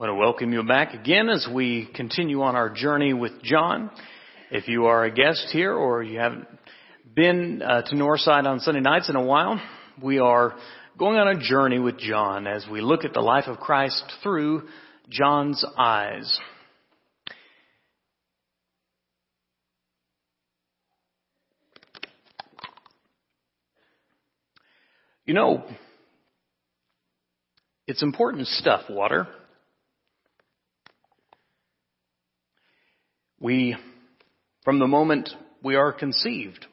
I want to welcome you back again as we continue on our journey with John. If you are a guest here or you haven't been uh, to Northside on Sunday nights in a while, we are going on a journey with John as we look at the life of Christ through John's eyes. You know, it's important stuff, water. We, from the moment we are conceived,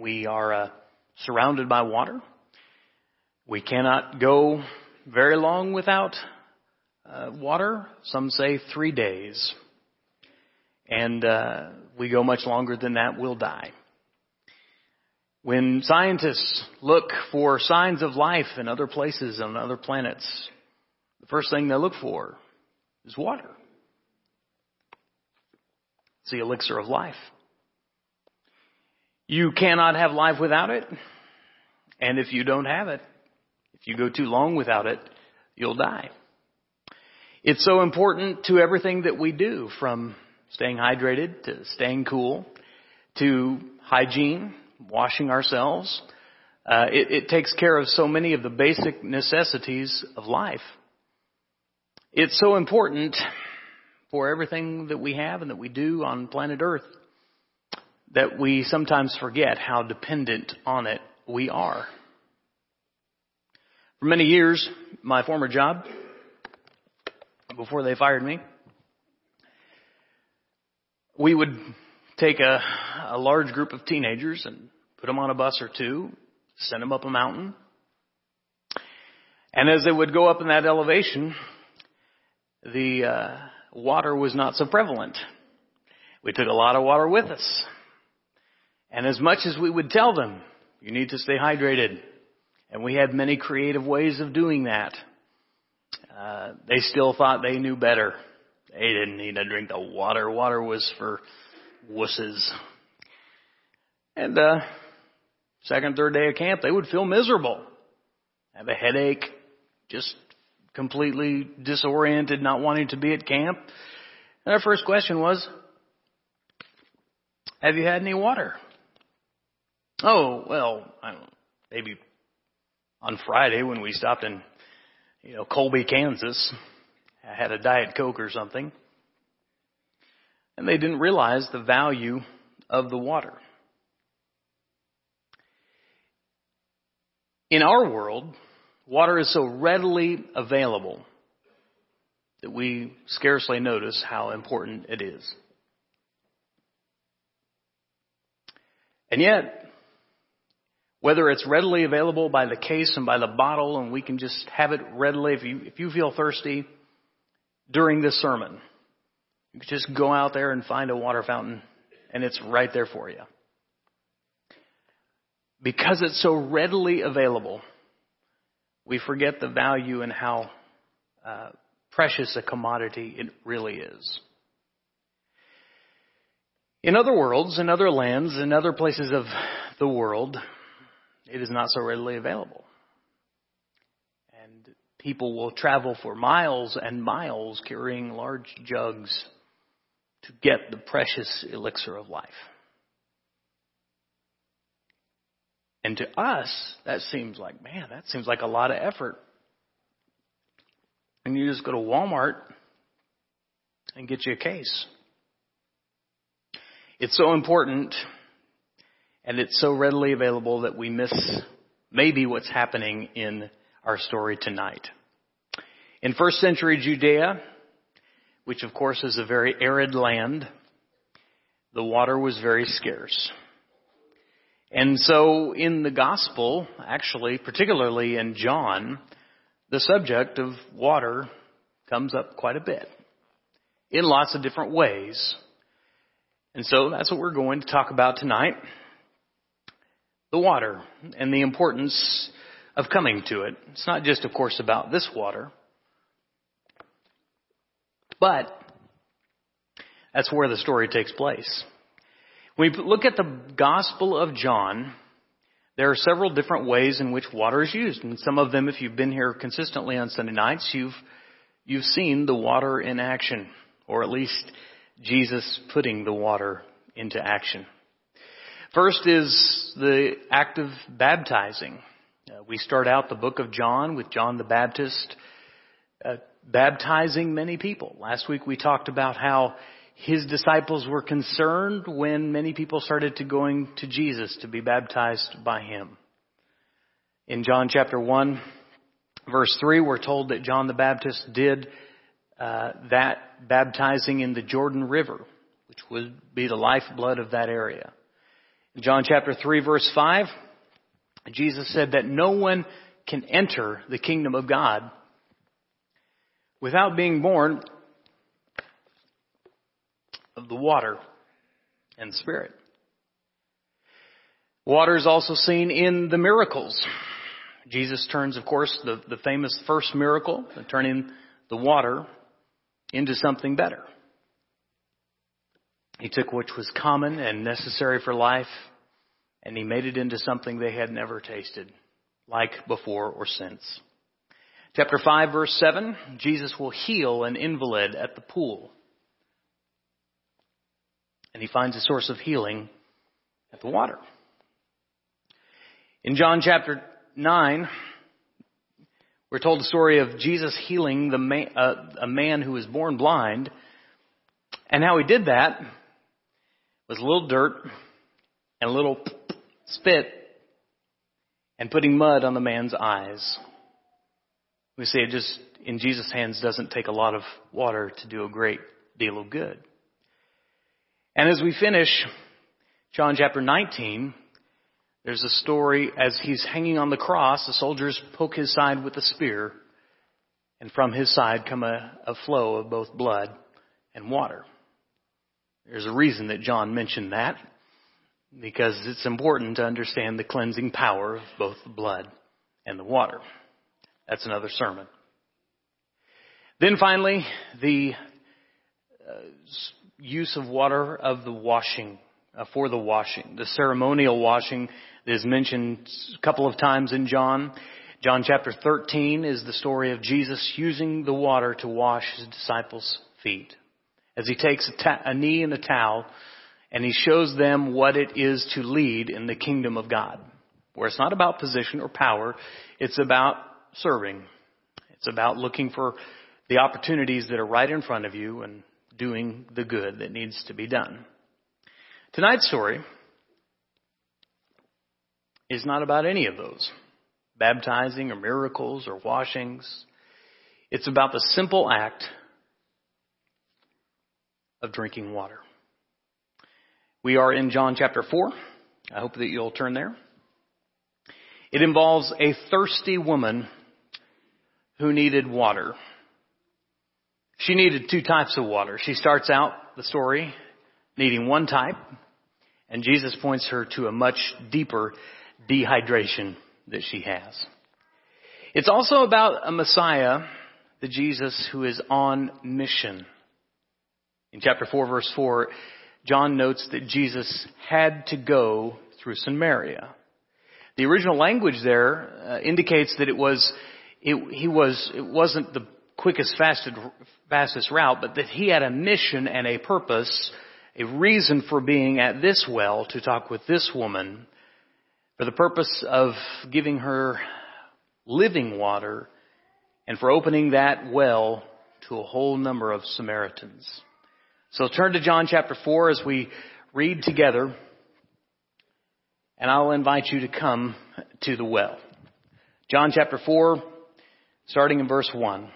we are uh, surrounded by water. We cannot go very long without uh, water. Some say three days. And uh, we go much longer than that, we'll die. When scientists look for signs of life in other places on other planets, the first thing they look for is water. It's the elixir of life. You cannot have life without it. And if you don't have it, if you go too long without it, you'll die. It's so important to everything that we do from staying hydrated to staying cool to hygiene, washing ourselves. Uh, it, it takes care of so many of the basic necessities of life. It's so important for everything that we have and that we do on planet Earth that we sometimes forget how dependent on it we are. For many years, my former job, before they fired me, we would take a, a large group of teenagers and put them on a bus or two, send them up a mountain. And as they would go up in that elevation, the uh, water was not so prevalent. We took a lot of water with us. And as much as we would tell them, you need to stay hydrated, and we had many creative ways of doing that, uh, they still thought they knew better. They didn't need to drink the water. Water was for wusses. And uh, second, third day of camp, they would feel miserable, have a headache, just completely disoriented, not wanting to be at camp. And our first question was, have you had any water? Oh, well, maybe on Friday when we stopped in, you know, Colby, Kansas, I had a Diet Coke or something. And they didn't realize the value of the water. In our world, Water is so readily available that we scarcely notice how important it is. And yet, whether it's readily available by the case and by the bottle and we can just have it readily, if you, if you feel thirsty during this sermon, you just go out there and find a water fountain and it's right there for you. Because it's so readily available, we forget the value and how uh, precious a commodity it really is. In other worlds, in other lands, in other places of the world, it is not so readily available. And people will travel for miles and miles carrying large jugs to get the precious elixir of life. And to us, that seems like, man, that seems like a lot of effort. And you just go to Walmart and get you a case. It's so important and it's so readily available that we miss maybe what's happening in our story tonight. In first century Judea, which of course is a very arid land, the water was very scarce. And so in the gospel, actually, particularly in John, the subject of water comes up quite a bit in lots of different ways. And so that's what we're going to talk about tonight. The water and the importance of coming to it. It's not just, of course, about this water, but that's where the story takes place. When we look at the Gospel of John, there are several different ways in which water is used. And some of them, if you've been here consistently on Sunday nights, you've, you've seen the water in action, or at least Jesus putting the water into action. First is the act of baptizing. Uh, we start out the book of John with John the Baptist uh, baptizing many people. Last week we talked about how his disciples were concerned when many people started to going to Jesus to be baptized by him. In John chapter 1, verse 3, we're told that John the Baptist did uh, that baptizing in the Jordan River, which would be the lifeblood of that area. In John chapter 3, verse 5, Jesus said that no one can enter the kingdom of God without being born the water and spirit. Water is also seen in the miracles. Jesus turns, of course, the, the famous first miracle, turning the water into something better. He took which was common and necessary for life, and he made it into something they had never tasted, like before or since. Chapter 5 verse 7, Jesus will heal an invalid at the pool. And he finds a source of healing at the water. In John chapter 9, we're told the story of Jesus healing the man, uh, a man who was born blind, and how he did that was a little dirt and a little spit and putting mud on the man's eyes. We say it just in Jesus' hands doesn't take a lot of water to do a great deal of good. And as we finish John chapter 19, there's a story as he's hanging on the cross, the soldiers poke his side with a spear, and from his side come a, a flow of both blood and water. There's a reason that John mentioned that, because it's important to understand the cleansing power of both the blood and the water. That's another sermon. Then finally, the uh, use of water of the washing, uh, for the washing. The ceremonial washing is mentioned a couple of times in John. John chapter 13 is the story of Jesus using the water to wash his disciples' feet. As he takes a, ta- a knee and a towel and he shows them what it is to lead in the kingdom of God. Where it's not about position or power, it's about serving. It's about looking for the opportunities that are right in front of you and doing the good that needs to be done. Tonight's story is not about any of those baptizing or miracles or washings. It's about the simple act of drinking water. We are in John chapter 4. I hope that you'll turn there. It involves a thirsty woman who needed water. She needed two types of water. She starts out the story needing one type, and Jesus points her to a much deeper dehydration that she has. It's also about a Messiah, the Jesus who is on mission. In chapter 4 verse 4, John notes that Jesus had to go through Samaria. The original language there uh, indicates that it was, it, he was, it wasn't the quickest, fastest, fastest route, but that he had a mission and a purpose, a reason for being at this well to talk with this woman for the purpose of giving her living water and for opening that well to a whole number of Samaritans. So turn to John chapter 4 as we read together and I'll invite you to come to the well. John chapter 4, starting in verse 1.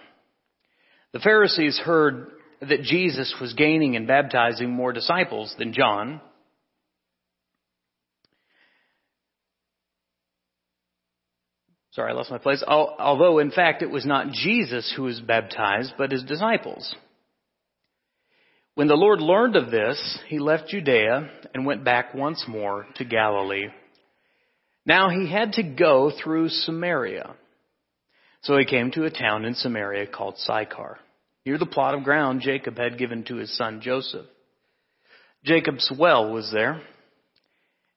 The Pharisees heard that Jesus was gaining and baptizing more disciples than John. Sorry, I lost my place. Although, in fact, it was not Jesus who was baptized, but his disciples. When the Lord learned of this, he left Judea and went back once more to Galilee. Now he had to go through Samaria. So he came to a town in Samaria called Sychar, near the plot of ground Jacob had given to his son Joseph. Jacob's well was there,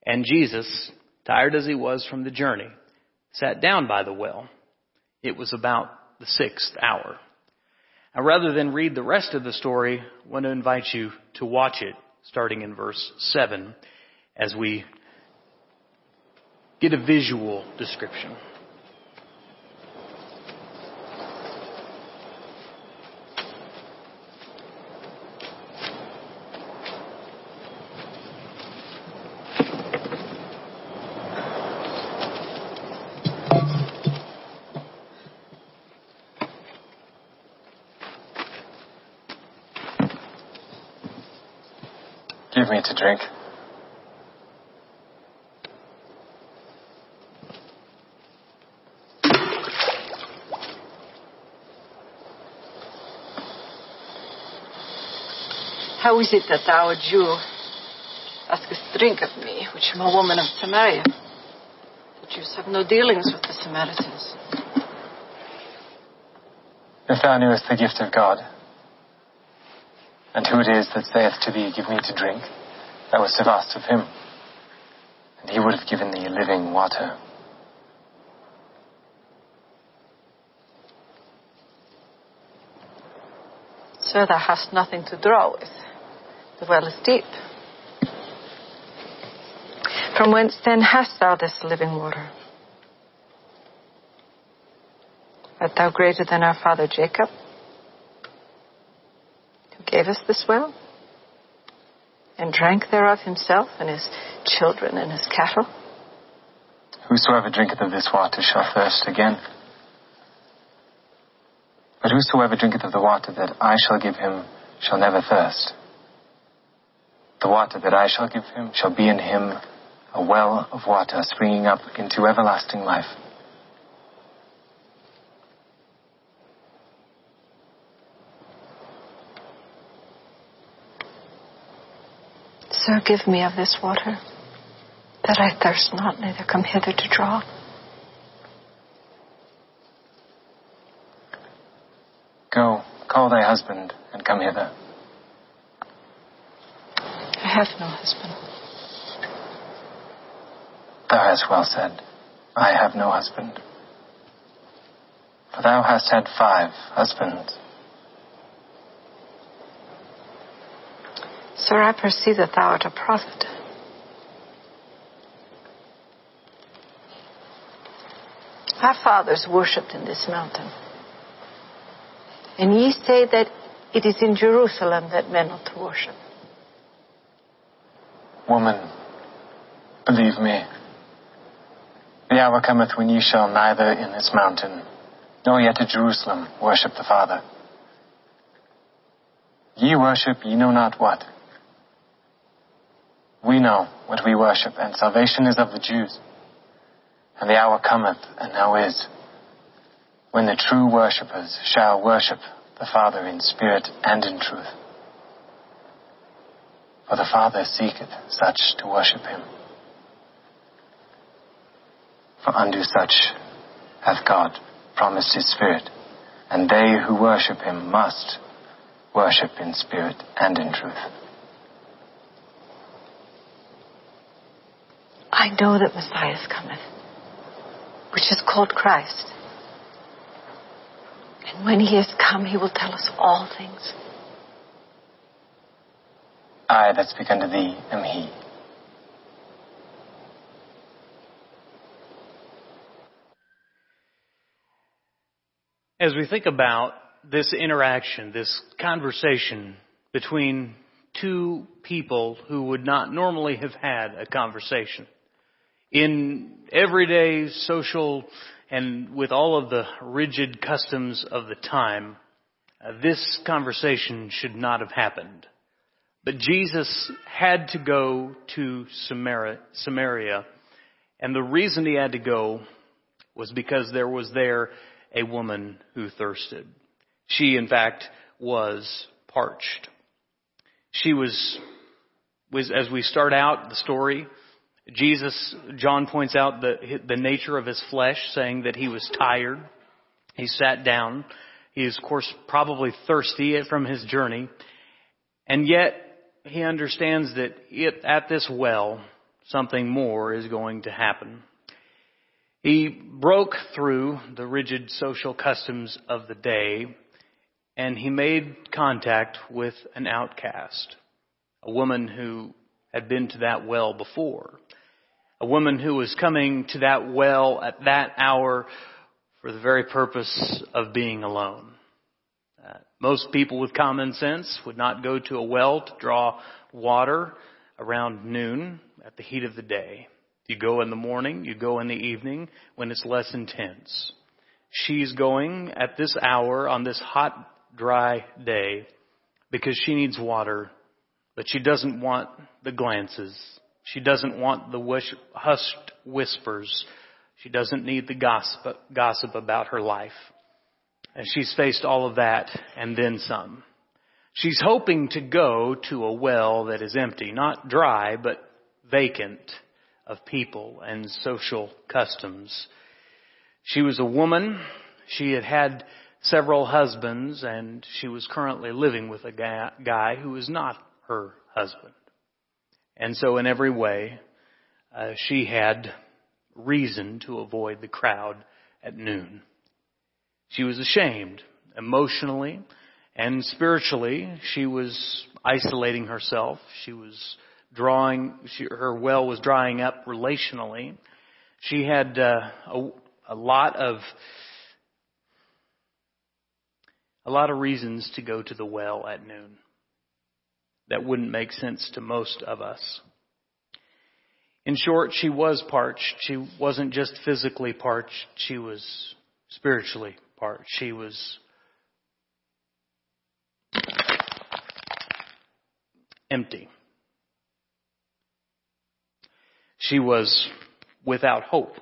and Jesus, tired as he was from the journey, sat down by the well. It was about the sixth hour. Now, rather than read the rest of the story, I want to invite you to watch it starting in verse 7 as we get a visual description. Give drink. How is it that thou, a Jew, askest drink of me, which am a woman of Samaria? The Jews have no dealings with the Samaritans. If thou knewest the gift of God, and who it is that saith to thee, Give me to drink, thou wouldst have asked of him, and he would have given thee living water. Sir, thou hast nothing to draw with. The well is deep. From whence then hast thou this living water? Art thou greater than our father Jacob, who gave us this well, and drank thereof himself and his children and his cattle? Whosoever drinketh of this water shall thirst again. But whosoever drinketh of the water that I shall give him shall never thirst. The water that I shall give him shall be in him a well of water springing up into everlasting life. Sir, give me of this water, that I thirst not, neither come hither to draw. Go, call thy husband, and come hither. I have no husband. Thou hast well said, I have no husband. For thou hast had five husbands. Sir, I perceive that thou art a prophet. Our fathers worshipped in this mountain. And ye say that it is in Jerusalem that men ought to worship. Woman, believe me, the hour cometh when ye shall neither in this mountain, nor yet at Jerusalem worship the Father. Ye worship ye know not what. We know what we worship, and salvation is of the Jews. And the hour cometh, and now is, when the true worshippers shall worship the Father in spirit and in truth. For the Father seeketh such to worship him. For unto such hath God promised his Spirit, and they who worship him must worship in spirit and in truth. I know that Messiah cometh, which is called Christ. And when he is come, he will tell us all things. I that speak unto thee am he. As we think about this interaction, this conversation between two people who would not normally have had a conversation, in everyday social and with all of the rigid customs of the time, uh, this conversation should not have happened. But Jesus had to go to Samaria, Samaria, and the reason he had to go was because there was there a woman who thirsted. She, in fact, was parched. She was, was as we start out the story, Jesus, John points out the, the nature of his flesh, saying that he was tired. He sat down. He is, of course, probably thirsty from his journey. And yet, he understands that it, at this well, something more is going to happen. He broke through the rigid social customs of the day and he made contact with an outcast, a woman who had been to that well before, a woman who was coming to that well at that hour for the very purpose of being alone. Uh, most people with common sense would not go to a well to draw water around noon at the heat of the day. You go in the morning, you go in the evening when it's less intense. She's going at this hour on this hot, dry day because she needs water, but she doesn't want the glances. She doesn't want the hushed whispers. She doesn't need the gossip, gossip about her life. And she's faced all of that and then some. She's hoping to go to a well that is empty, not dry, but vacant of people and social customs. She was a woman. She had had several husbands and she was currently living with a guy who was not her husband. And so in every way, uh, she had reason to avoid the crowd at noon. She was ashamed emotionally and spiritually. She was isolating herself. She was drawing, she, her well was drying up relationally. She had uh, a, a lot of a lot of reasons to go to the well at noon that wouldn't make sense to most of us. In short, she was parched. She wasn't just physically parched, she was spiritually parched. She was empty. She was without hope.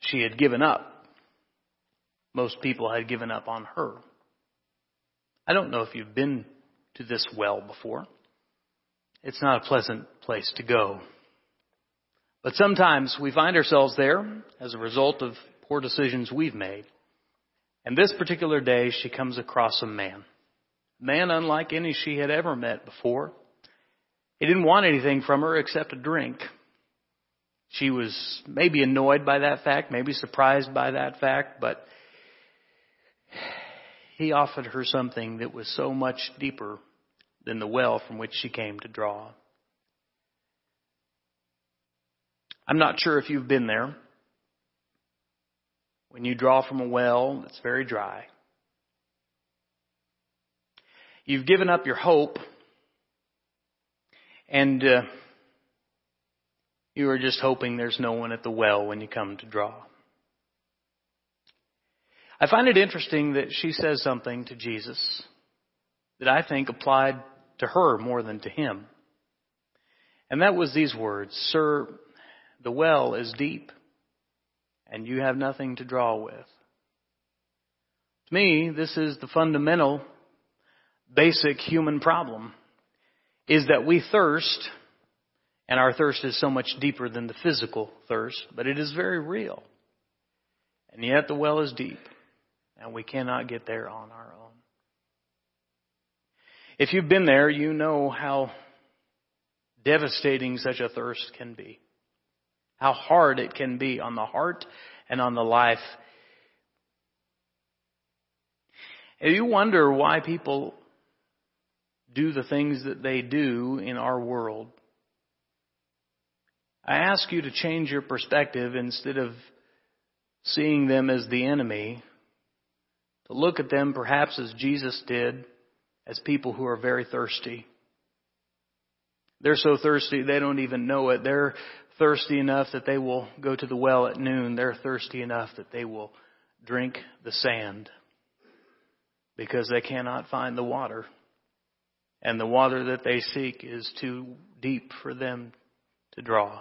She had given up. Most people had given up on her. I don't know if you've been to this well before. It's not a pleasant place to go. But sometimes we find ourselves there as a result of poor decisions we've made. And this particular day, she comes across a man. A man unlike any she had ever met before. He didn't want anything from her except a drink. She was maybe annoyed by that fact, maybe surprised by that fact, but he offered her something that was so much deeper than the well from which she came to draw. I'm not sure if you've been there. When you draw from a well that's very dry, you've given up your hope and uh, you are just hoping there's no one at the well when you come to draw. I find it interesting that she says something to Jesus that I think applied to her more than to him. And that was these words, Sir, the well is deep and you have nothing to draw with. To me, this is the fundamental, basic human problem, is that we thirst and our thirst is so much deeper than the physical thirst, but it is very real. And yet the well is deep, and we cannot get there on our own. If you've been there, you know how devastating such a thirst can be. How hard it can be on the heart and on the life. If you wonder why people do the things that they do in our world, I ask you to change your perspective instead of seeing them as the enemy, to look at them perhaps as Jesus did, as people who are very thirsty. They're so thirsty they don't even know it. They're thirsty enough that they will go to the well at noon. They're thirsty enough that they will drink the sand because they cannot find the water. And the water that they seek is too deep for them to draw.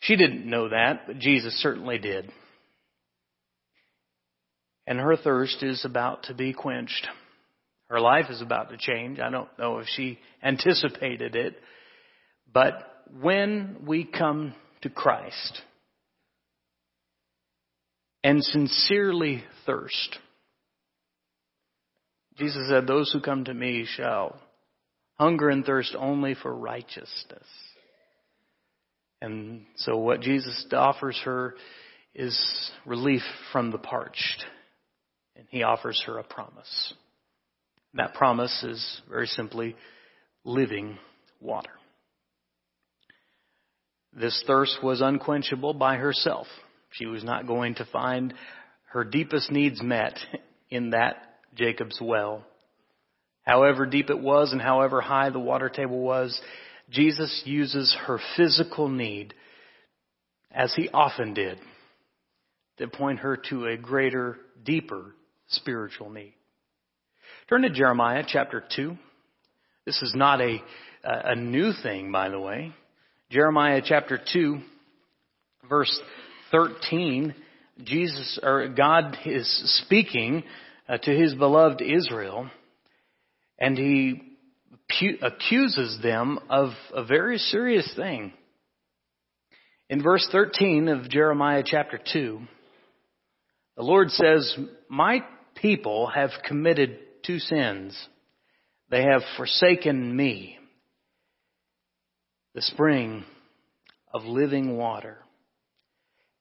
She didn't know that, but Jesus certainly did. And her thirst is about to be quenched. Her life is about to change. I don't know if she anticipated it, but when we come to Christ and sincerely thirst, Jesus said, Those who come to me shall hunger and thirst only for righteousness. And so what Jesus offers her is relief from the parched. And he offers her a promise. That promise is very simply living water. This thirst was unquenchable by herself. She was not going to find her deepest needs met in that Jacob's well. However deep it was and however high the water table was, Jesus uses her physical need, as he often did, to point her to a greater, deeper spiritual need. Turn to Jeremiah chapter 2. This is not a, a new thing, by the way. Jeremiah chapter 2, verse 13, Jesus, or God is speaking uh, to his beloved Israel, and he accuses them of a very serious thing. In verse 13 of Jeremiah chapter 2, the Lord says, My people have committed two sins. They have forsaken me the spring of living water.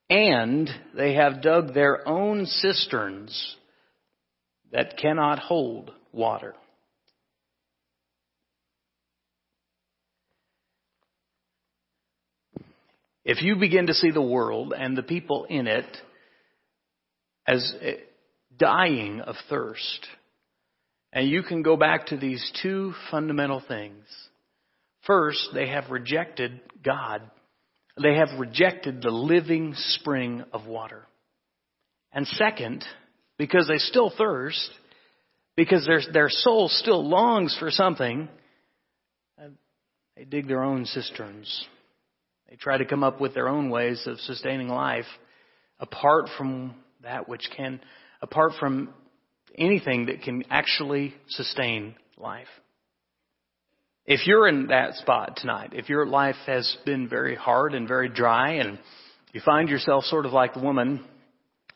And they have dug their own cisterns that cannot hold water. If you begin to see the world and the people in it as dying of thirst, and you can go back to these two fundamental things First, they have rejected God. They have rejected the living spring of water. And second, because they still thirst, because their, their soul still longs for something, they dig their own cisterns. They try to come up with their own ways of sustaining life apart from that which can, apart from anything that can actually sustain life. If you're in that spot tonight, if your life has been very hard and very dry and you find yourself sort of like the woman,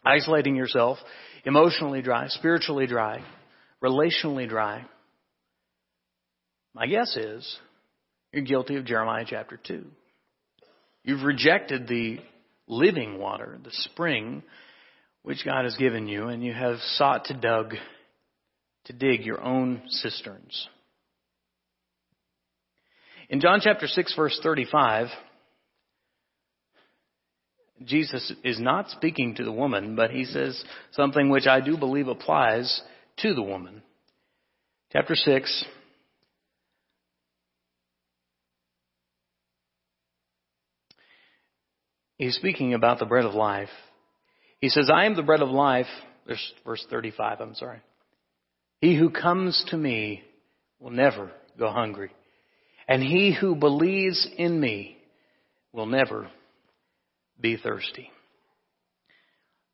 isolating yourself, emotionally dry, spiritually dry, relationally dry, my guess is you're guilty of Jeremiah chapter 2. You've rejected the living water, the spring which God has given you, and you have sought to dug, to dig your own cisterns. In John chapter 6 verse 35, Jesus is not speaking to the woman, but he says something which I do believe applies to the woman. Chapter 6, he's speaking about the bread of life. He says, I am the bread of life. There's Verse 35, I'm sorry. He who comes to me will never go hungry. And he who believes in me will never be thirsty.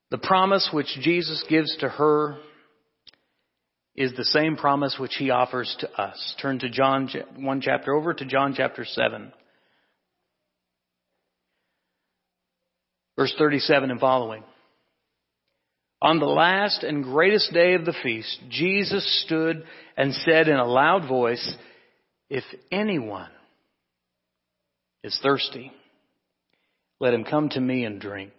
The promise which Jesus gives to her is the same promise which he offers to us. Turn to John, one chapter over to John chapter 7. Verse 37 and following. On the last and greatest day of the feast, Jesus stood and said in a loud voice, if anyone is thirsty, let him come to me and drink.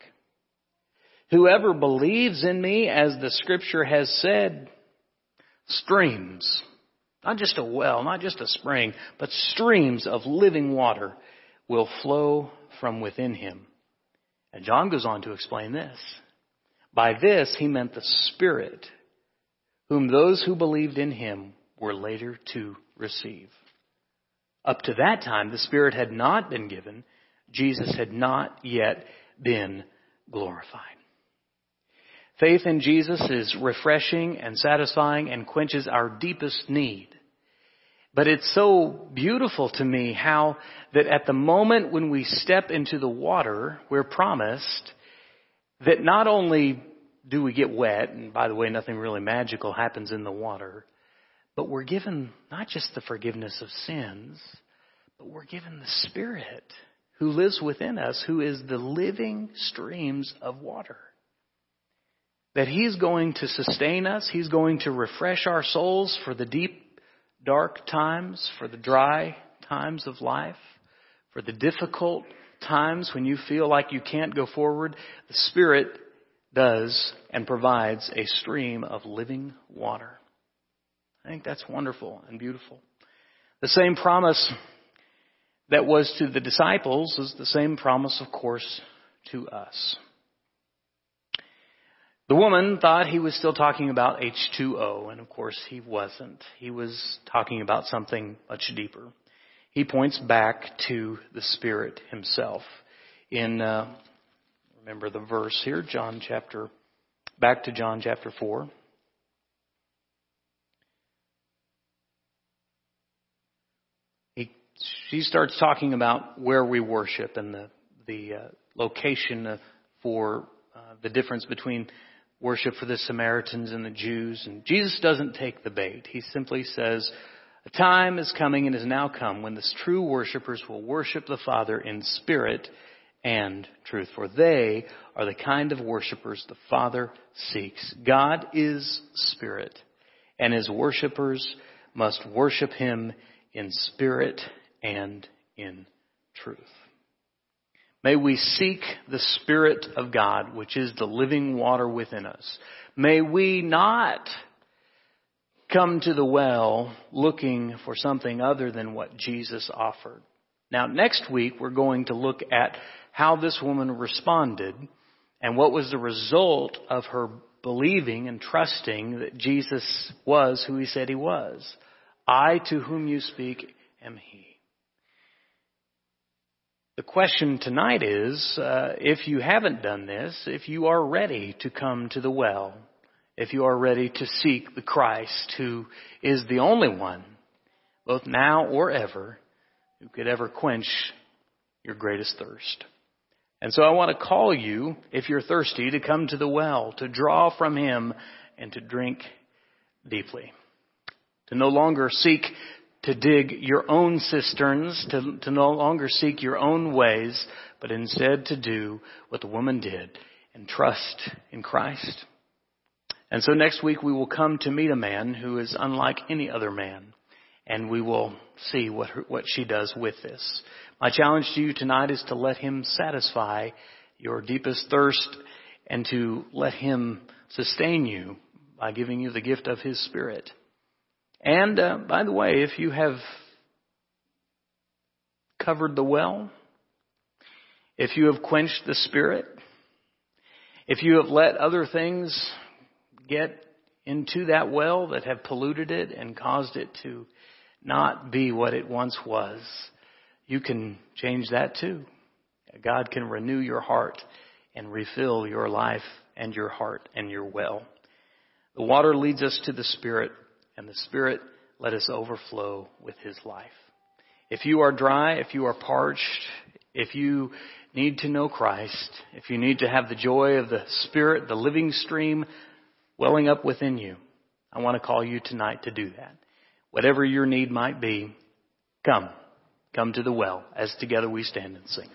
Whoever believes in me, as the scripture has said, streams, not just a well, not just a spring, but streams of living water will flow from within him. And John goes on to explain this. By this he meant the Spirit, whom those who believed in him were later to receive. Up to that time, the Spirit had not been given. Jesus had not yet been glorified. Faith in Jesus is refreshing and satisfying and quenches our deepest need. But it's so beautiful to me how that at the moment when we step into the water, we're promised that not only do we get wet, and by the way, nothing really magical happens in the water, but we're given not just the forgiveness of sins, but we're given the Spirit who lives within us, who is the living streams of water. That He's going to sustain us, He's going to refresh our souls for the deep, dark times, for the dry times of life, for the difficult times when you feel like you can't go forward. The Spirit does and provides a stream of living water. I think that's wonderful and beautiful. The same promise that was to the disciples is the same promise, of course, to us. The woman thought he was still talking about H2O, and of course he wasn't. He was talking about something much deeper. He points back to the Spirit himself. In, uh, remember the verse here, John chapter, back to John chapter 4. He, she starts talking about where we worship and the, the uh, location for uh, the difference between worship for the Samaritans and the Jews. And Jesus doesn't take the bait. He simply says, a time is coming and has now come when the true worshipers will worship the Father in spirit and truth, for they are the kind of worshipers the Father seeks. God is spirit, and his worshipers must worship him in spirit and in truth. May we seek the Spirit of God, which is the living water within us. May we not come to the well looking for something other than what Jesus offered. Now, next week, we're going to look at how this woman responded and what was the result of her believing and trusting that Jesus was who he said he was. I to whom you speak am he. The question tonight is, uh, if you haven't done this, if you are ready to come to the well, if you are ready to seek the Christ who is the only one, both now or ever, who could ever quench your greatest thirst. And so I want to call you, if you're thirsty, to come to the well, to draw from Him and to drink deeply. To no longer seek to dig your own cisterns, to, to no longer seek your own ways, but instead to do what the woman did and trust in Christ. And so next week we will come to meet a man who is unlike any other man, and we will see what, her, what she does with this. My challenge to you tonight is to let him satisfy your deepest thirst and to let him sustain you by giving you the gift of his spirit. And uh, by the way, if you have covered the well, if you have quenched the spirit, if you have let other things get into that well that have polluted it and caused it to not be what it once was, you can change that too. God can renew your heart and refill your life and your heart and your well. The water leads us to the Spirit and the Spirit let us overflow with His life. If you are dry, if you are parched, if you need to know Christ, if you need to have the joy of the Spirit, the living stream welling up within you, I want to call you tonight to do that. Whatever your need might be, come. Come to the well as together we stand and sing.